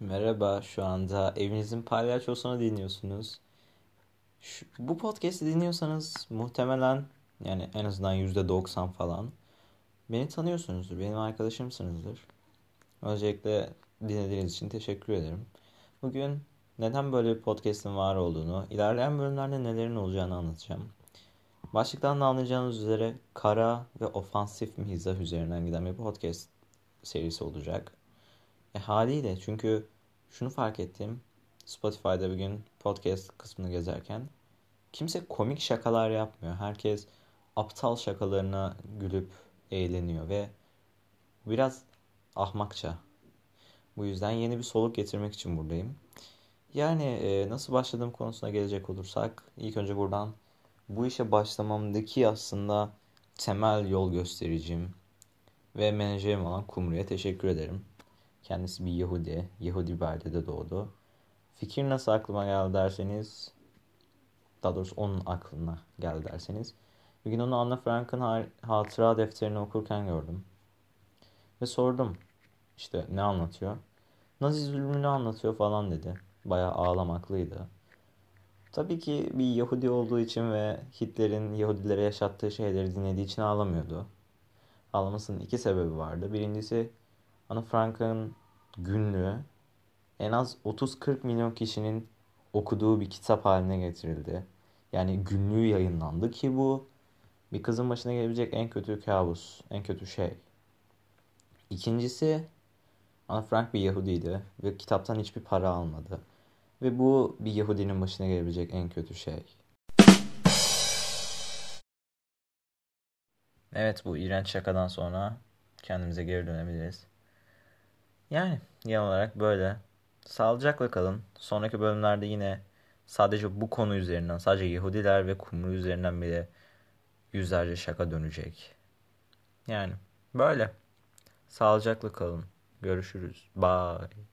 Merhaba, şu anda evinizin palyaçosunu dinliyorsunuz. Şu, bu podcast'i dinliyorsanız muhtemelen yani en azından %90 falan beni tanıyorsunuzdur, benim arkadaşımsınızdır. Öncelikle dinlediğiniz için teşekkür ederim. Bugün neden böyle bir podcast'in var olduğunu, ilerleyen bölümlerde nelerin olacağını anlatacağım. Başlıktan da anlayacağınız üzere kara ve ofansif mizah üzerinden giden bir podcast serisi olacak. E haliyle çünkü şunu fark ettim. Spotify'da bir gün podcast kısmını gezerken kimse komik şakalar yapmıyor. Herkes aptal şakalarına gülüp eğleniyor ve biraz ahmakça. Bu yüzden yeni bir soluk getirmek için buradayım. Yani e, nasıl başladığım konusuna gelecek olursak ilk önce buradan bu işe başlamamdaki aslında temel yol göstericim ve menajerim olan Kumru'ya teşekkür ederim. Kendisi bir Yahudi. Yahudi bir ailede doğdu. Fikir nasıl aklıma geldi derseniz daha doğrusu onun aklına geldi derseniz bir gün onu Anna Frank'ın hatıra defterini okurken gördüm. Ve sordum işte ne anlatıyor? Nazi zulmünü anlatıyor falan dedi. Bayağı ağlamaklıydı. Tabii ki bir Yahudi olduğu için ve Hitler'in Yahudilere yaşattığı şeyleri dinlediği için ağlamıyordu. Ağlamasının iki sebebi vardı. Birincisi Anne Frank'ın günlüğü en az 30-40 milyon kişinin okuduğu bir kitap haline getirildi. Yani günlüğü yayınlandı ki bu bir kızın başına gelebilecek en kötü kabus, en kötü şey. İkincisi Anne Frank bir Yahudiydi ve kitaptan hiçbir para almadı. Ve bu bir Yahudinin başına gelebilecek en kötü şey. Evet bu iğrenç şakadan sonra kendimize geri dönebiliriz. Yani genel olarak böyle. Sağlıcakla kalın. Sonraki bölümlerde yine sadece bu konu üzerinden, sadece Yahudiler ve kumru üzerinden bile yüzlerce şaka dönecek. Yani böyle. Sağlıcakla kalın. Görüşürüz. Bye.